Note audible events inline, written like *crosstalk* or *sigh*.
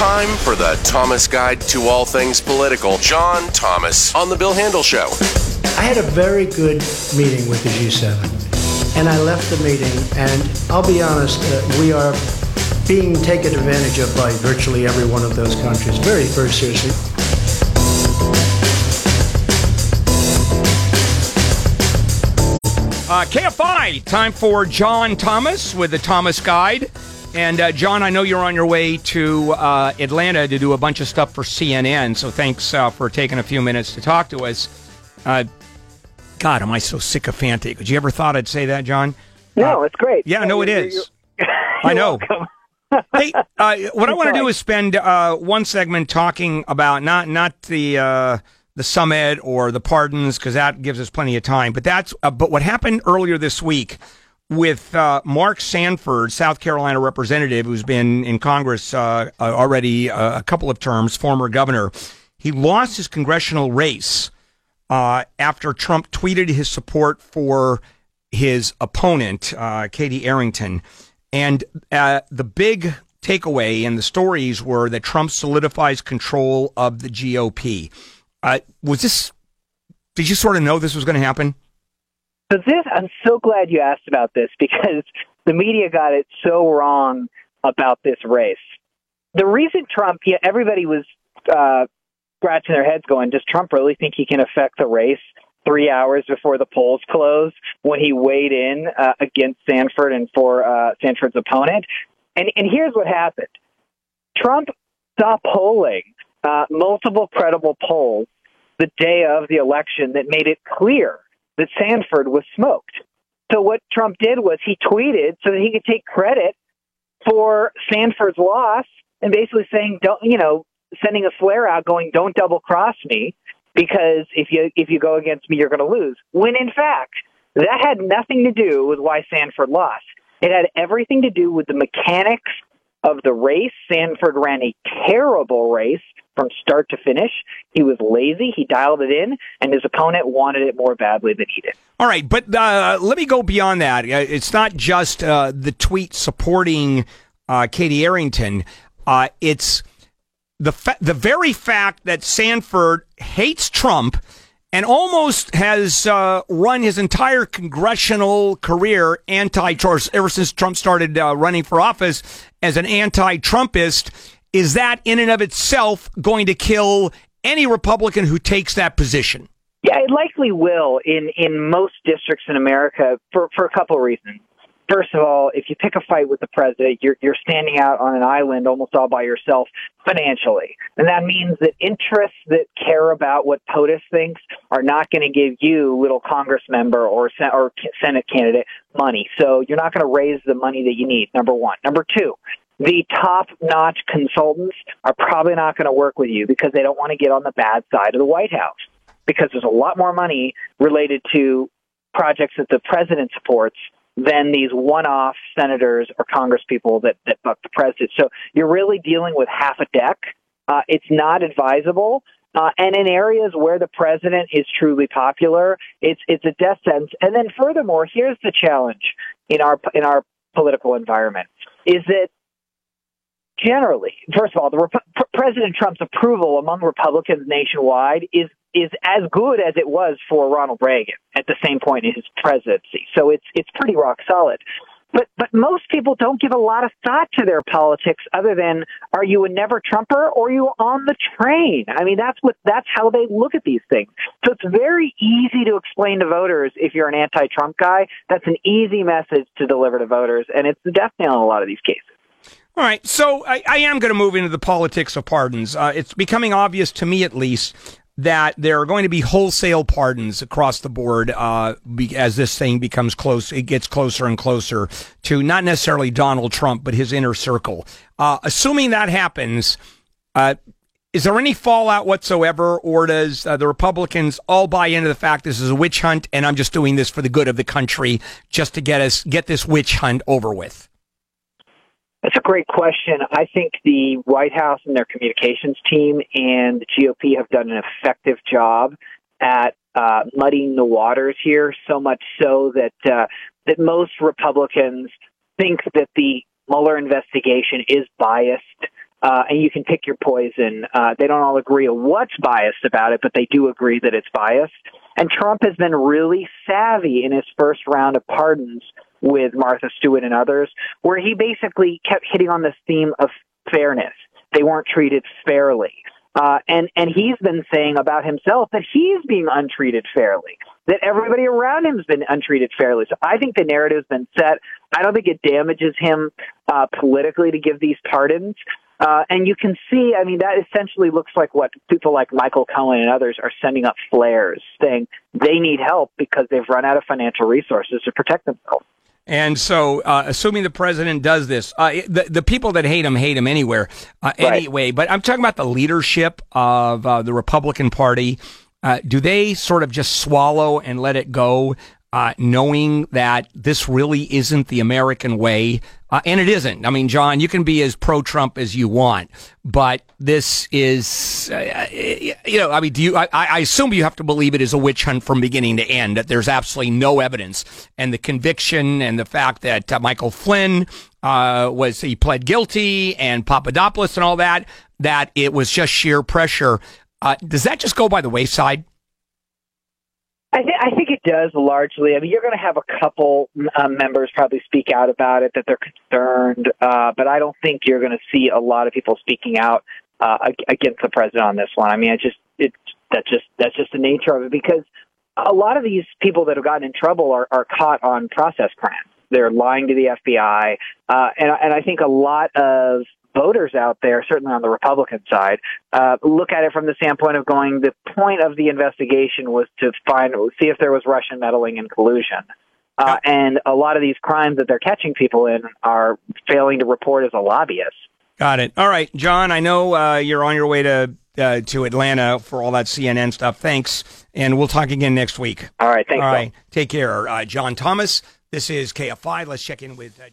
Time for the Thomas Guide to All Things Political. John Thomas on The Bill Handel Show. I had a very good meeting with the G7, and I left the meeting, and I'll be honest, uh, we are being taken advantage of by virtually every one of those countries very, very seriously. Uh, KFI, time for John Thomas with the Thomas Guide. And uh, John, I know you're on your way to uh, Atlanta to do a bunch of stuff for CNN. So thanks uh, for taking a few minutes to talk to us. Uh, God, am I so sycophantic? Did you ever thought I'd say that, John? No, it's great. Yeah, no, it *laughs* you're- you're- I know. *laughs* hey, uh, what I want to do is spend uh, one segment talking about not not the uh, the summit or the pardons because that gives us plenty of time. But that's uh, but what happened earlier this week with uh, Mark Sanford, South Carolina representative, who's been in Congress uh, uh, already uh, a couple of terms, former governor. He lost his congressional race uh, after Trump tweeted his support for his opponent, uh, Katie Arrington. And the big takeaway and the stories were that Trump solidifies control of the GOP. Was this, did you sort of know this was going to happen? So this, I'm so glad you asked about this because *laughs* the media got it so wrong about this race. The reason Trump, yeah, everybody was uh, scratching their heads, going, "Does Trump really think he can affect the race?" Three hours before the polls close, when he weighed in uh, against Sanford and for uh, Sanford's opponent, and and here's what happened: Trump stopped polling uh, multiple credible polls the day of the election that made it clear that Sanford was smoked. So what Trump did was he tweeted so that he could take credit for Sanford's loss and basically saying, don't, you know, sending a flare out going, don't double cross me because if you, if you go against me, you're going to lose. When in fact, that had nothing to do with why Sanford lost. It had everything to do with the mechanics of the race. Sanford ran a terrible race from start to finish. He was lazy. He dialed it in, and his opponent wanted it more badly than he did. All right, but uh, let me go beyond that. Uh, It's not just uh, the tweet supporting uh, Katie Arrington. Uh, it's the fa- the very fact that Sanford hates Trump and almost has uh, run his entire congressional career anti-Trump ever since Trump started uh, running for office as an anti-Trumpist. Is that in and of itself going to kill any Republican who takes that position? Yeah, it likely will in in most districts in America for for a couple of reasons. First of all, if you pick a fight with the president, you're you're standing out on an island almost all by yourself financially, and that means that interests that care about what POTUS thinks are not going to give you, little Congress member or sen- or Senate candidate, money. So you're not going to raise the money that you need. Number one. Number two. The top notch consultants are probably not going to work with you because they don't want to get on the bad side of the White House because there's a lot more money related to projects that the president supports than these one-off senators or congresspeople that, that buck the president. So you're really dealing with half a deck. Uh, it's not advisable. Uh, and in areas where the president is truly popular, it's it's a death sentence. And then furthermore, here's the challenge in our in our political environment: is that generally, first of all, the Rep- President Trump's approval among Republicans nationwide is is as good as it was for Ronald Reagan at the same point in his presidency. So it's it's pretty rock solid. But but most people don't give a lot of thought to their politics other than are you a never Trumper or are you on the train? I mean that's what that's how they look at these things. So it's very easy to explain to voters if you're an anti-Trump guy. That's an easy message to deliver to voters, and it's the death nail in a lot of these cases. All right, so I, I am going to move into the politics of pardons. Uh, it's becoming obvious to me, at least, that there are going to be wholesale pardons across the board uh, be, as this thing becomes close. It gets closer and closer to not necessarily Donald Trump, but his inner circle. Uh, assuming that happens, uh, is there any fallout whatsoever, or does uh, the Republicans all buy into the fact this is a witch hunt, and I'm just doing this for the good of the country, just to get us get this witch hunt over with? That's a great question. I think the White House and their communications team and the GOP have done an effective job at uh, muddying the waters here. So much so that uh, that most Republicans think that the Mueller investigation is biased uh, and you can pick your poison. Uh, they don't all agree on what's biased about it, but they do agree that it's biased. And Trump has been really savvy in his first round of pardons with Martha Stewart and others, where he basically kept hitting on this theme of fairness. They weren't treated fairly. Uh, and, and he's been saying about himself that he's being untreated fairly, that everybody around him has been untreated fairly. So I think the narrative's been set. I don't think it damages him uh, politically to give these pardons. Uh, and you can see, I mean, that essentially looks like what people like Michael Cohen and others are sending up flares, saying they need help because they've run out of financial resources to protect themselves. And so, uh, assuming the president does this, uh, the the people that hate him hate him anywhere, uh, Right. anyway. But I'm talking about the leadership of uh, the Republican Party. Uh, do they sort of just swallow and let it go, uh, knowing that this really isn't the American way? Uh, and it isn't. I mean, John, you can be as pro Trump as you want, but this is, uh, you know, I mean, do you, I, I assume you have to believe it is a witch hunt from beginning to end, that there's absolutely no evidence. And the conviction and the fact that uh, Michael Flynn, uh, was, he pled guilty and Papadopoulos and all that, that it was just sheer pressure. Uh, does that just go by the wayside? I, th- I think it does largely. I mean, you're going to have a couple um, members probably speak out about it that they're concerned, uh, but I don't think you're going to see a lot of people speaking out uh, ag- against the president on this one. I mean, it just it that's just that's just the nature of it because a lot of these people that have gotten in trouble are, are caught on process crimes. They're lying to the FBI, uh, and and I think a lot of voters out there, certainly on the Republican side, uh, look at it from the standpoint of going. The point of the investigation was to find see if there was Russian meddling and collusion. Uh, and a lot of these crimes that they're catching people in are failing to report as a lobbyist. Got it. All right, John. I know uh, you're on your way to uh, to Atlanta for all that CNN stuff. Thanks, and we'll talk again next week. All right, thanks. All Bill. take care, uh, John Thomas. This is KFI. Let's check in with. Uh,